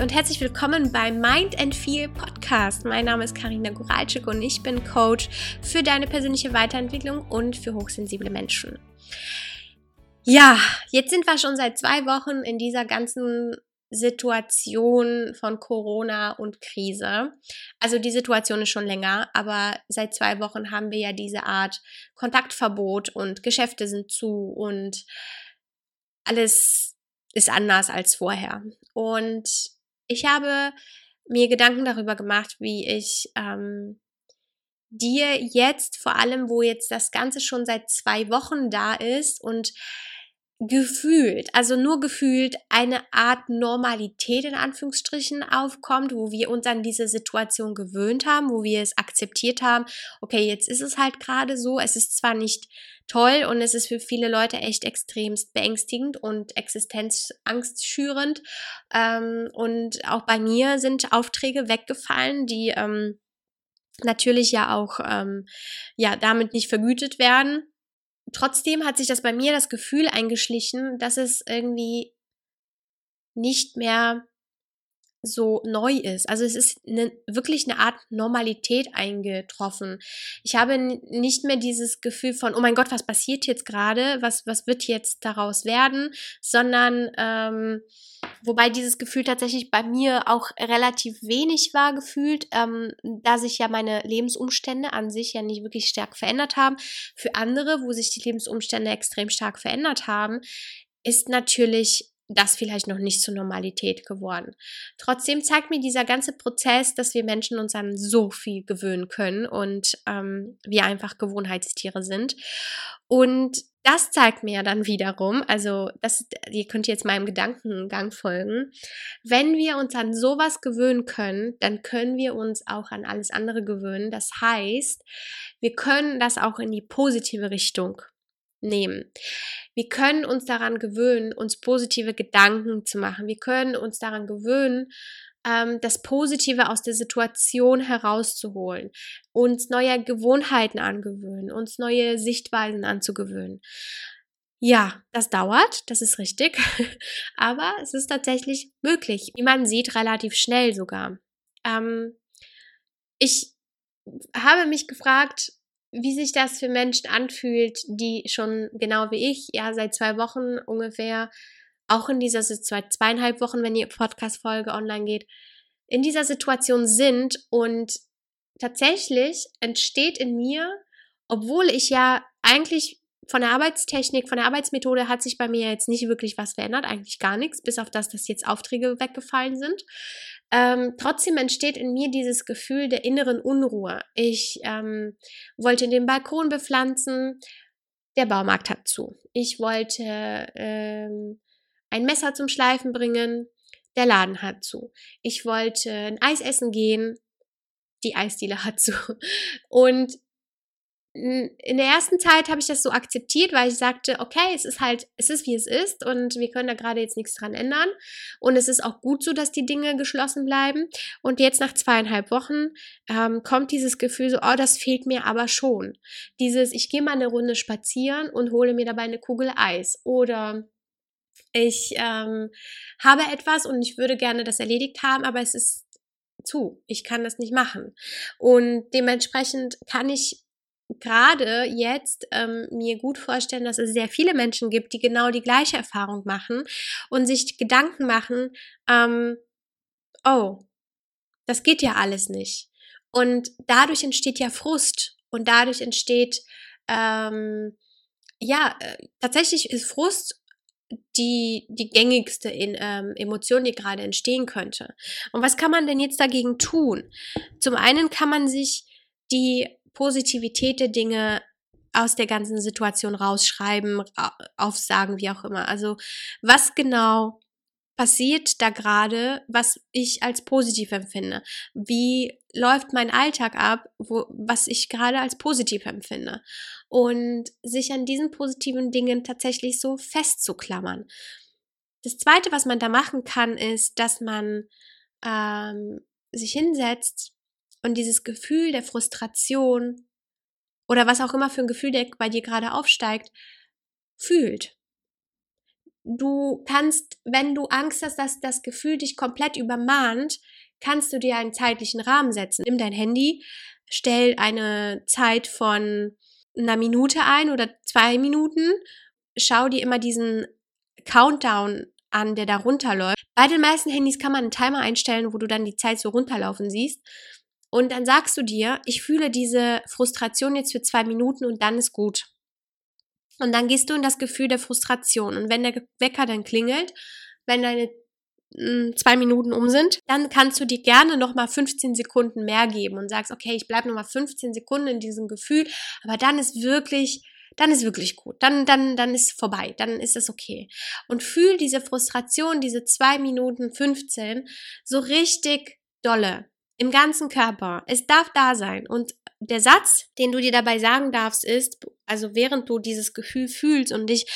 Und herzlich willkommen bei Mind and Feel Podcast. Mein Name ist Karina Guralczyk und ich bin Coach für deine persönliche Weiterentwicklung und für hochsensible Menschen. Ja, jetzt sind wir schon seit zwei Wochen in dieser ganzen Situation von Corona und Krise. Also die Situation ist schon länger, aber seit zwei Wochen haben wir ja diese Art Kontaktverbot und Geschäfte sind zu und alles ist anders als vorher. Und ich habe mir Gedanken darüber gemacht, wie ich ähm, dir jetzt, vor allem wo jetzt das Ganze schon seit zwei Wochen da ist und gefühlt, also nur gefühlt eine Art Normalität in Anführungsstrichen aufkommt, wo wir uns an diese Situation gewöhnt haben, wo wir es akzeptiert haben, okay, jetzt ist es halt gerade so, es ist zwar nicht toll und es ist für viele Leute echt extremst beängstigend und Existenzangst schürend ähm, und auch bei mir sind Aufträge weggefallen, die ähm, natürlich ja auch ähm, ja damit nicht vergütet werden trotzdem hat sich das bei mir das Gefühl eingeschlichen, dass es irgendwie nicht mehr so neu ist. Also es ist eine, wirklich eine Art Normalität eingetroffen. Ich habe nicht mehr dieses Gefühl von, oh mein Gott, was passiert jetzt gerade, was, was wird jetzt daraus werden, sondern ähm, wobei dieses Gefühl tatsächlich bei mir auch relativ wenig war gefühlt, ähm, da sich ja meine Lebensumstände an sich ja nicht wirklich stark verändert haben. Für andere, wo sich die Lebensumstände extrem stark verändert haben, ist natürlich das vielleicht noch nicht zur Normalität geworden. Trotzdem zeigt mir dieser ganze Prozess, dass wir Menschen uns an so viel gewöhnen können und ähm, wir einfach Gewohnheitstiere sind. Und das zeigt mir dann wiederum, also das, ihr könnt jetzt meinem Gedankengang folgen, wenn wir uns an sowas gewöhnen können, dann können wir uns auch an alles andere gewöhnen. Das heißt, wir können das auch in die positive Richtung nehmen. Wir können uns daran gewöhnen, uns positive Gedanken zu machen. Wir können uns daran gewöhnen, ähm, das Positive aus der Situation herauszuholen, uns neue Gewohnheiten angewöhnen, uns neue Sichtweisen anzugewöhnen. Ja, das dauert, das ist richtig, aber es ist tatsächlich möglich. Wie man sieht, relativ schnell sogar. Ähm, ich habe mich gefragt, wie sich das für Menschen anfühlt, die schon genau wie ich, ja, seit zwei Wochen ungefähr, auch in dieser Situation, zweieinhalb Wochen, wenn die Podcast-Folge online geht, in dieser Situation sind und tatsächlich entsteht in mir, obwohl ich ja eigentlich von der Arbeitstechnik, von der Arbeitsmethode hat sich bei mir jetzt nicht wirklich was verändert, eigentlich gar nichts, bis auf das, dass jetzt Aufträge weggefallen sind. Ähm, trotzdem entsteht in mir dieses Gefühl der inneren Unruhe. Ich ähm, wollte den Balkon bepflanzen, der Baumarkt hat zu. Ich wollte ähm, ein Messer zum Schleifen bringen, der Laden hat zu. Ich wollte ein Eis essen gehen, die Eisdiele hat zu. Und in der ersten Zeit habe ich das so akzeptiert, weil ich sagte, okay, es ist halt, es ist wie es ist und wir können da gerade jetzt nichts dran ändern. Und es ist auch gut so, dass die Dinge geschlossen bleiben. Und jetzt nach zweieinhalb Wochen ähm, kommt dieses Gefühl so, oh, das fehlt mir aber schon. Dieses, ich gehe mal eine Runde spazieren und hole mir dabei eine Kugel Eis. Oder ich ähm, habe etwas und ich würde gerne das erledigt haben, aber es ist zu. Ich kann das nicht machen. Und dementsprechend kann ich gerade jetzt ähm, mir gut vorstellen, dass es sehr viele Menschen gibt, die genau die gleiche Erfahrung machen und sich Gedanken machen, ähm, oh, das geht ja alles nicht. Und dadurch entsteht ja Frust und dadurch entsteht, ähm, ja, äh, tatsächlich ist Frust die, die gängigste in, ähm, Emotion, die gerade entstehen könnte. Und was kann man denn jetzt dagegen tun? Zum einen kann man sich die Positivität der Dinge aus der ganzen Situation rausschreiben, aufsagen, wie auch immer. Also was genau passiert da gerade, was ich als positiv empfinde? Wie läuft mein Alltag ab, wo, was ich gerade als positiv empfinde? Und sich an diesen positiven Dingen tatsächlich so festzuklammern. Das Zweite, was man da machen kann, ist, dass man ähm, sich hinsetzt und dieses Gefühl der Frustration oder was auch immer für ein Gefühl, der bei dir gerade aufsteigt, fühlt. du kannst, wenn du Angst hast, dass das Gefühl dich komplett übermahnt, kannst du dir einen zeitlichen Rahmen setzen. Nimm dein Handy, stell eine Zeit von einer Minute ein oder zwei Minuten, schau dir immer diesen Countdown an, der da runterläuft. Bei den meisten Handys kann man einen Timer einstellen, wo du dann die Zeit so runterlaufen siehst. Und dann sagst du dir, ich fühle diese Frustration jetzt für zwei Minuten und dann ist gut. Und dann gehst du in das Gefühl der Frustration. Und wenn der Wecker dann klingelt, wenn deine hm, zwei Minuten um sind, dann kannst du dir gerne nochmal 15 Sekunden mehr geben und sagst, okay, ich bleibe nochmal 15 Sekunden in diesem Gefühl, aber dann ist wirklich, dann ist wirklich gut. Dann, dann, dann ist vorbei. Dann ist es okay. Und fühl diese Frustration, diese zwei Minuten 15 so richtig dolle im ganzen Körper. Es darf da sein. Und der Satz, den du dir dabei sagen darfst, ist, also während du dieses Gefühl fühlst und dich,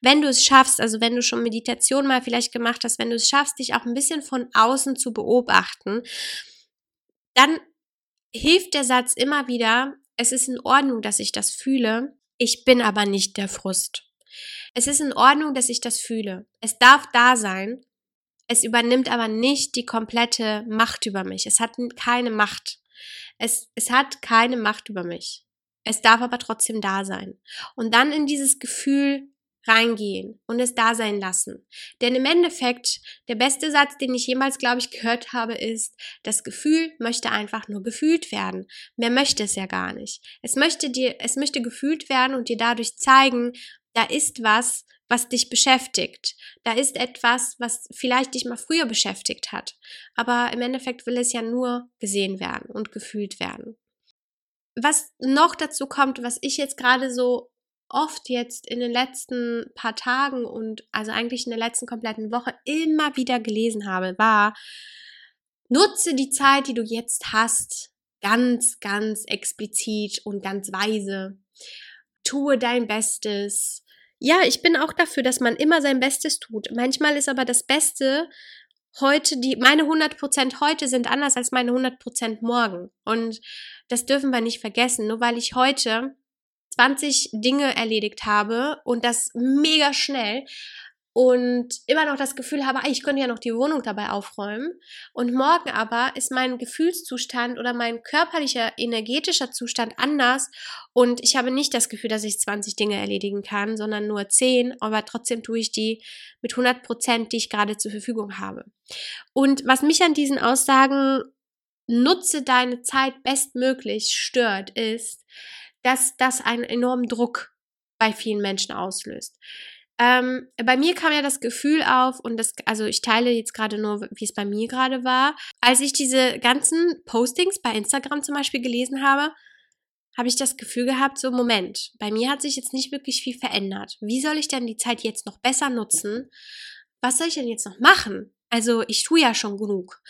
wenn du es schaffst, also wenn du schon Meditation mal vielleicht gemacht hast, wenn du es schaffst, dich auch ein bisschen von außen zu beobachten, dann hilft der Satz immer wieder, es ist in Ordnung, dass ich das fühle, ich bin aber nicht der Frust. Es ist in Ordnung, dass ich das fühle. Es darf da sein. Es übernimmt aber nicht die komplette Macht über mich. Es hat keine Macht. Es, es hat keine Macht über mich. Es darf aber trotzdem da sein. Und dann in dieses Gefühl reingehen und es da sein lassen. Denn im Endeffekt, der beste Satz, den ich jemals, glaube ich, gehört habe, ist, das Gefühl möchte einfach nur gefühlt werden. Mehr möchte es ja gar nicht. Es möchte dir, es möchte gefühlt werden und dir dadurch zeigen, da ist was, was dich beschäftigt. Da ist etwas, was vielleicht dich mal früher beschäftigt hat. Aber im Endeffekt will es ja nur gesehen werden und gefühlt werden. Was noch dazu kommt, was ich jetzt gerade so oft jetzt in den letzten paar Tagen und also eigentlich in der letzten kompletten Woche immer wieder gelesen habe, war, nutze die Zeit, die du jetzt hast, ganz, ganz explizit und ganz weise. Tue dein Bestes. Ja, ich bin auch dafür, dass man immer sein Bestes tut. Manchmal ist aber das Beste heute, die, meine 100% heute sind anders als meine 100% morgen. Und das dürfen wir nicht vergessen. Nur weil ich heute 20 Dinge erledigt habe und das mega schnell und immer noch das Gefühl habe, ich könnte ja noch die Wohnung dabei aufräumen. Und morgen aber ist mein Gefühlszustand oder mein körperlicher, energetischer Zustand anders. Und ich habe nicht das Gefühl, dass ich 20 Dinge erledigen kann, sondern nur 10. Aber trotzdem tue ich die mit 100 Prozent, die ich gerade zur Verfügung habe. Und was mich an diesen Aussagen nutze deine Zeit bestmöglich stört, ist, dass das einen enormen Druck bei vielen Menschen auslöst. Ähm, bei mir kam ja das Gefühl auf, und das, also ich teile jetzt gerade nur, wie es bei mir gerade war. Als ich diese ganzen Postings bei Instagram zum Beispiel gelesen habe, habe ich das Gefühl gehabt, so Moment, bei mir hat sich jetzt nicht wirklich viel verändert. Wie soll ich denn die Zeit jetzt noch besser nutzen? Was soll ich denn jetzt noch machen? Also ich tue ja schon genug.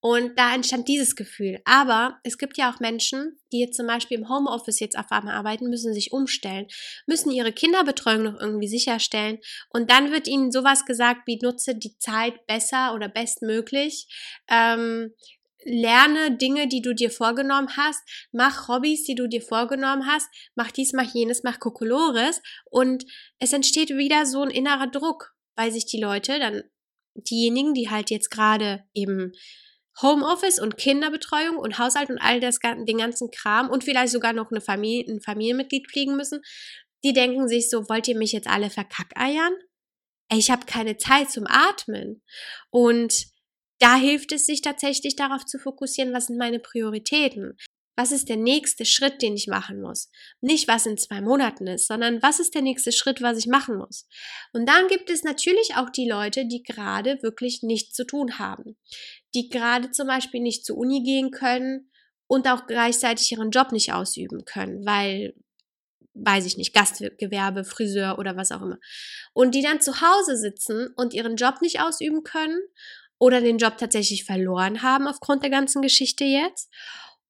Und da entstand dieses Gefühl. Aber es gibt ja auch Menschen, die jetzt zum Beispiel im Homeoffice jetzt auf einmal arbeiten, müssen sich umstellen, müssen ihre Kinderbetreuung noch irgendwie sicherstellen. Und dann wird ihnen sowas gesagt wie nutze die Zeit besser oder bestmöglich. Ähm, lerne Dinge, die du dir vorgenommen hast, mach Hobbys, die du dir vorgenommen hast, mach dies, mach jenes, mach Kokolores und es entsteht wieder so ein innerer Druck, weil sich die Leute dann, diejenigen, die halt jetzt gerade eben Homeoffice und Kinderbetreuung und Haushalt und all das, den ganzen Kram und vielleicht sogar noch eine Familie, ein Familienmitglied pflegen müssen, die denken sich so, wollt ihr mich jetzt alle verkackeiern? Ich habe keine Zeit zum Atmen. Und da hilft es sich tatsächlich darauf zu fokussieren, was sind meine Prioritäten was ist der nächste Schritt, den ich machen muss? Nicht, was in zwei Monaten ist, sondern was ist der nächste Schritt, was ich machen muss? Und dann gibt es natürlich auch die Leute, die gerade wirklich nichts zu tun haben, die gerade zum Beispiel nicht zur Uni gehen können und auch gleichzeitig ihren Job nicht ausüben können, weil weiß ich nicht, Gastgewerbe, Friseur oder was auch immer. Und die dann zu Hause sitzen und ihren Job nicht ausüben können oder den Job tatsächlich verloren haben aufgrund der ganzen Geschichte jetzt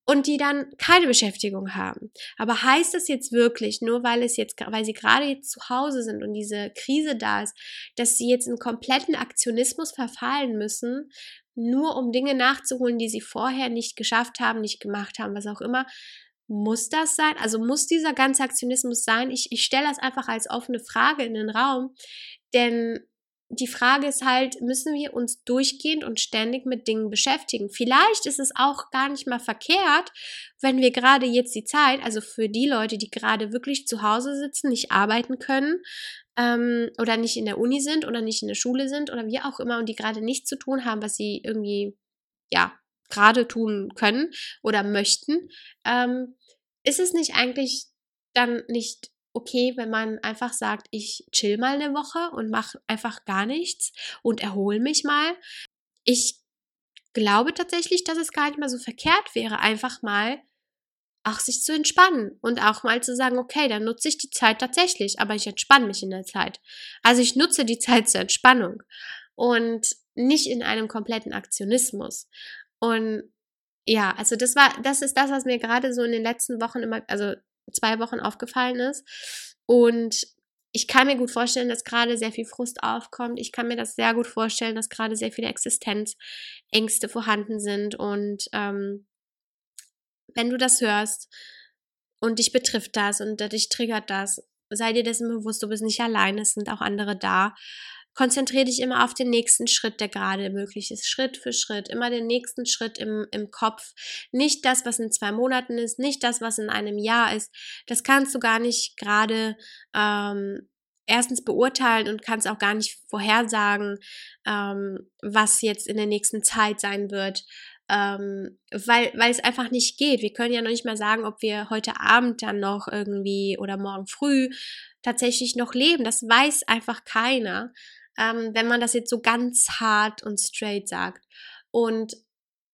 und die dann keine Beschäftigung haben. Aber heißt das jetzt wirklich, nur weil es jetzt, weil sie gerade jetzt zu Hause sind und diese Krise da ist, dass sie jetzt in kompletten Aktionismus verfallen müssen, nur um Dinge nachzuholen, die sie vorher nicht geschafft haben, nicht gemacht haben, was auch immer? Muss das sein? Also muss dieser ganze Aktionismus sein? Ich, ich stelle das einfach als offene Frage in den Raum, denn die Frage ist halt, müssen wir uns durchgehend und ständig mit Dingen beschäftigen? Vielleicht ist es auch gar nicht mal verkehrt, wenn wir gerade jetzt die Zeit, also für die Leute, die gerade wirklich zu Hause sitzen, nicht arbeiten können ähm, oder nicht in der Uni sind oder nicht in der Schule sind oder wie auch immer und die gerade nichts zu tun haben, was sie irgendwie, ja, gerade tun können oder möchten, ähm, ist es nicht eigentlich dann nicht okay, wenn man einfach sagt, ich chill mal eine Woche und mache einfach gar nichts und erhole mich mal. Ich glaube tatsächlich, dass es gar nicht mal so verkehrt wäre, einfach mal auch sich zu entspannen und auch mal zu sagen, okay, dann nutze ich die Zeit tatsächlich, aber ich entspanne mich in der Zeit. Also ich nutze die Zeit zur Entspannung und nicht in einem kompletten Aktionismus. Und ja, also das war, das ist das, was mir gerade so in den letzten Wochen immer, also zwei Wochen aufgefallen ist. Und ich kann mir gut vorstellen, dass gerade sehr viel Frust aufkommt. Ich kann mir das sehr gut vorstellen, dass gerade sehr viele Existenzängste vorhanden sind. Und ähm, wenn du das hörst und dich betrifft das und dich triggert das, sei dir dessen bewusst, du bist nicht allein, es sind auch andere da. Konzentriere dich immer auf den nächsten Schritt, der gerade möglich ist. Schritt für Schritt. Immer den nächsten Schritt im, im Kopf. Nicht das, was in zwei Monaten ist, nicht das, was in einem Jahr ist. Das kannst du gar nicht gerade ähm, erstens beurteilen und kannst auch gar nicht vorhersagen, ähm, was jetzt in der nächsten Zeit sein wird. Ähm, weil, weil es einfach nicht geht. Wir können ja noch nicht mal sagen, ob wir heute Abend dann noch irgendwie oder morgen früh tatsächlich noch leben. Das weiß einfach keiner ähm, wenn man das jetzt so ganz hart und straight sagt. Und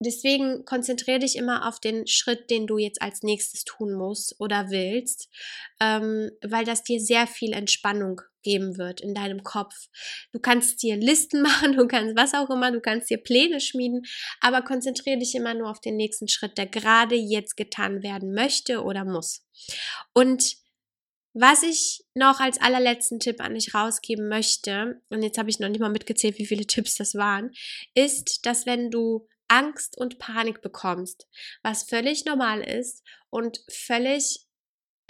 deswegen konzentriere dich immer auf den Schritt, den du jetzt als nächstes tun musst oder willst, ähm, weil das dir sehr viel Entspannung geben wird in deinem Kopf. Du kannst dir Listen machen, du kannst was auch immer, du kannst dir Pläne schmieden, aber konzentriere dich immer nur auf den nächsten Schritt, der gerade jetzt getan werden möchte oder muss. Und was ich noch als allerletzten Tipp an dich rausgeben möchte, und jetzt habe ich noch nicht mal mitgezählt, wie viele Tipps das waren, ist, dass wenn du Angst und Panik bekommst, was völlig normal ist und völlig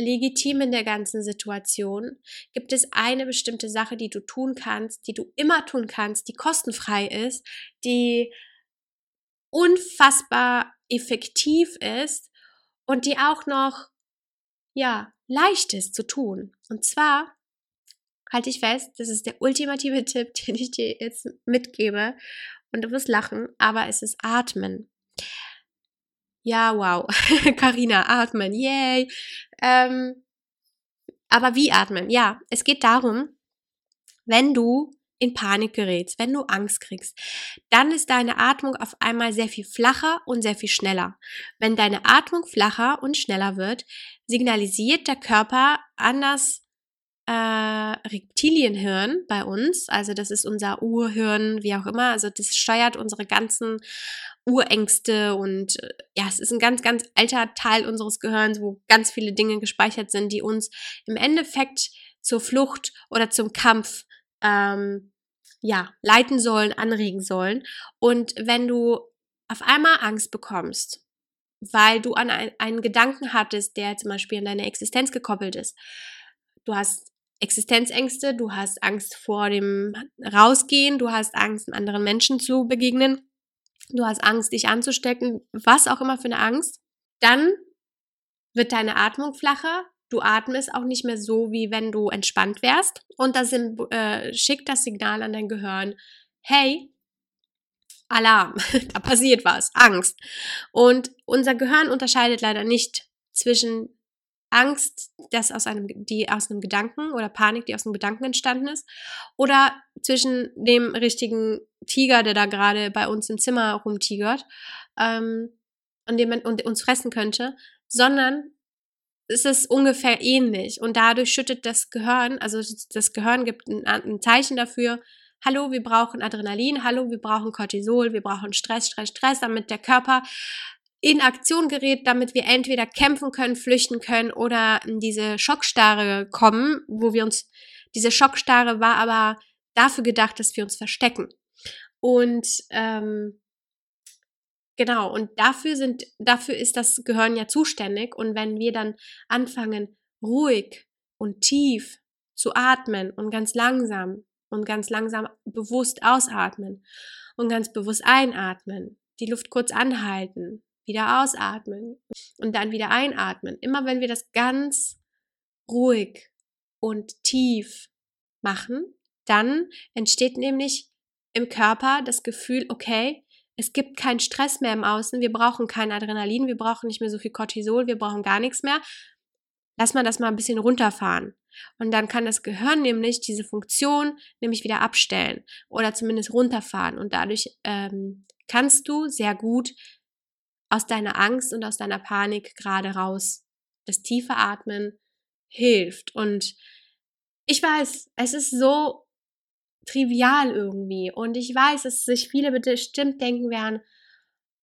legitim in der ganzen Situation, gibt es eine bestimmte Sache, die du tun kannst, die du immer tun kannst, die kostenfrei ist, die unfassbar effektiv ist und die auch noch ja, leichtes zu tun. Und zwar, halte ich fest, das ist der ultimative Tipp, den ich dir jetzt mitgebe. Und du wirst lachen, aber es ist Atmen. Ja, wow. Karina, atmen, yay. Ähm, aber wie atmen? Ja, es geht darum, wenn du in Panik gerätst, wenn du Angst kriegst, dann ist deine Atmung auf einmal sehr viel flacher und sehr viel schneller. Wenn deine Atmung flacher und schneller wird, signalisiert der Körper an das äh, Reptilienhirn bei uns, also das ist unser Urhirn, wie auch immer, also das steuert unsere ganzen Urängste und äh, ja, es ist ein ganz, ganz alter Teil unseres Gehirns, wo ganz viele Dinge gespeichert sind, die uns im Endeffekt zur Flucht oder zum Kampf ähm, ja, leiten sollen, anregen sollen. Und wenn du auf einmal Angst bekommst, weil du an ein, einen Gedanken hattest, der zum Beispiel an deine Existenz gekoppelt ist, du hast Existenzängste, du hast Angst vor dem Rausgehen, du hast Angst, anderen Menschen zu begegnen, du hast Angst, dich anzustecken, was auch immer für eine Angst, dann wird deine Atmung flacher, Du atmest auch nicht mehr so, wie wenn du entspannt wärst. Und das äh, schickt das Signal an dein Gehirn, hey, Alarm, da passiert was, Angst. Und unser Gehirn unterscheidet leider nicht zwischen Angst, das aus einem, die aus einem Gedanken oder Panik, die aus einem Gedanken entstanden ist, oder zwischen dem richtigen Tiger, der da gerade bei uns im Zimmer rumtigert ähm, und, dem und uns fressen könnte, sondern ist es ungefähr ähnlich. Und dadurch schüttet das Gehirn, also das Gehirn gibt ein, ein Zeichen dafür, hallo, wir brauchen Adrenalin, hallo, wir brauchen Cortisol, wir brauchen Stress, Stress, Stress, damit der Körper in Aktion gerät, damit wir entweder kämpfen können, flüchten können oder in diese Schockstarre kommen, wo wir uns, diese Schockstarre war aber dafür gedacht, dass wir uns verstecken. Und ähm, Genau, und dafür sind, dafür ist das Gehirn ja zuständig. Und wenn wir dann anfangen, ruhig und tief zu atmen und ganz langsam und ganz langsam bewusst ausatmen und ganz bewusst einatmen, die Luft kurz anhalten, wieder ausatmen und dann wieder einatmen. Immer wenn wir das ganz ruhig und tief machen, dann entsteht nämlich im Körper das Gefühl, okay, es gibt keinen Stress mehr im Außen, wir brauchen kein Adrenalin, wir brauchen nicht mehr so viel Cortisol, wir brauchen gar nichts mehr. Lass mal das mal ein bisschen runterfahren. Und dann kann das Gehirn nämlich diese Funktion nämlich wieder abstellen oder zumindest runterfahren. Und dadurch ähm, kannst du sehr gut aus deiner Angst und aus deiner Panik gerade raus. Das tiefe Atmen hilft. Und ich weiß, es ist so trivial irgendwie. Und ich weiß, dass sich viele bestimmt denken werden,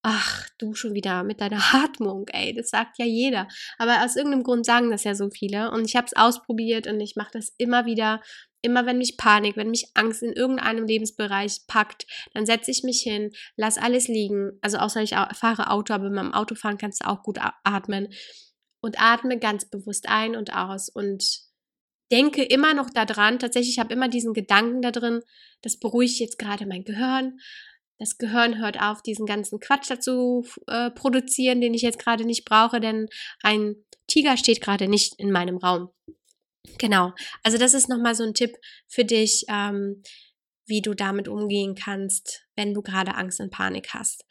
ach, du schon wieder mit deiner Atmung, ey, das sagt ja jeder. Aber aus irgendeinem Grund sagen das ja so viele. Und ich habe es ausprobiert und ich mache das immer wieder. Immer wenn mich Panik, wenn mich Angst in irgendeinem Lebensbereich packt, dann setze ich mich hin, lass alles liegen. Also außer ich fahre Auto, aber beim Autofahren kannst du auch gut atmen. Und atme ganz bewusst ein und aus und denke immer noch daran, tatsächlich habe immer diesen Gedanken da drin, das beruhigt jetzt gerade mein Gehirn. Das Gehirn hört auf, diesen ganzen Quatsch dazu äh, produzieren, den ich jetzt gerade nicht brauche, denn ein Tiger steht gerade nicht in meinem Raum. Genau. Also das ist nochmal so ein Tipp für dich, ähm, wie du damit umgehen kannst, wenn du gerade Angst und Panik hast.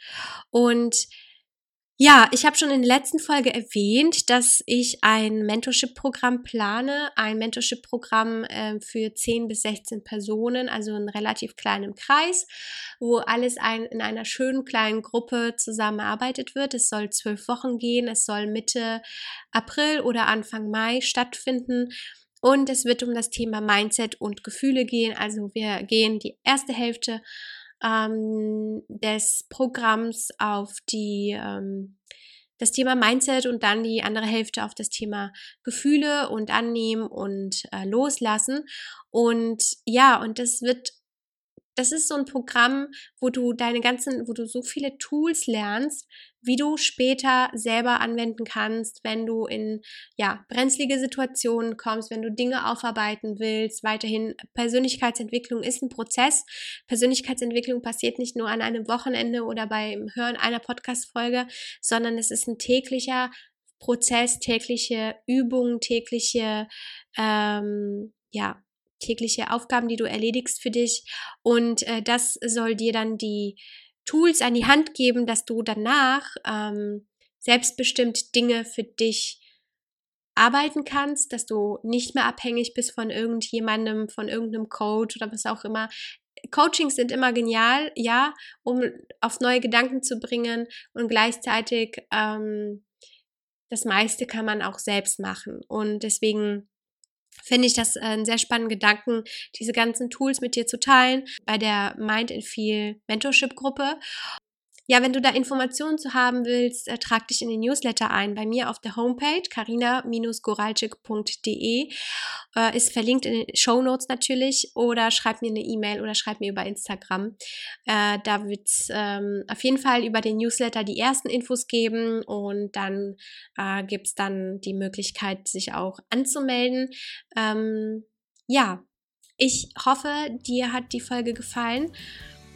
Und ja, ich habe schon in der letzten Folge erwähnt, dass ich ein Mentorship-Programm plane, ein Mentorship-Programm äh, für 10 bis 16 Personen, also in relativ kleinem Kreis, wo alles ein, in einer schönen kleinen Gruppe zusammenarbeitet wird. Es soll zwölf Wochen gehen, es soll Mitte April oder Anfang Mai stattfinden. Und es wird um das Thema Mindset und Gefühle gehen. Also wir gehen die erste Hälfte ähm, des Programms auf die ähm, das Thema Mindset und dann die andere Hälfte auf das Thema Gefühle und Annehmen und äh, Loslassen. Und ja, und das wird das ist so ein Programm, wo du deine ganzen, wo du so viele Tools lernst, wie du später selber anwenden kannst, wenn du in ja, brenzlige Situationen kommst, wenn du Dinge aufarbeiten willst. Weiterhin Persönlichkeitsentwicklung ist ein Prozess. Persönlichkeitsentwicklung passiert nicht nur an einem Wochenende oder beim Hören einer Podcast-Folge, sondern es ist ein täglicher Prozess, tägliche Übungen, tägliche ähm, ja, tägliche Aufgaben, die du erledigst für dich. Und äh, das soll dir dann die Tools an die Hand geben, dass du danach ähm, selbstbestimmt Dinge für dich arbeiten kannst, dass du nicht mehr abhängig bist von irgendjemandem, von irgendeinem Coach oder was auch immer. Coachings sind immer genial, ja, um auf neue Gedanken zu bringen und gleichzeitig ähm, das meiste kann man auch selbst machen. Und deswegen finde ich das äh, einen sehr spannenden Gedanken, diese ganzen Tools mit dir zu teilen bei der Mind and Feel Mentorship Gruppe. Ja, wenn du da Informationen zu haben willst, äh, trag dich in den Newsletter ein. Bei mir auf der Homepage carina-goralczyk.de äh, ist verlinkt in den Show Notes natürlich oder schreib mir eine E-Mail oder schreib mir über Instagram. Äh, da wird es ähm, auf jeden Fall über den Newsletter die ersten Infos geben und dann äh, gibt es dann die Möglichkeit, sich auch anzumelden. Ähm, ja, ich hoffe, dir hat die Folge gefallen.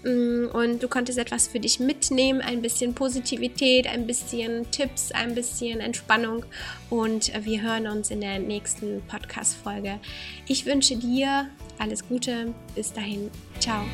Mm, und du konntest etwas für dich mitnehmen, ein bisschen Positivität, ein bisschen Tipps, ein bisschen Entspannung und wir hören uns in der nächsten Podcast-Folge. Ich wünsche dir alles Gute, bis dahin, ciao.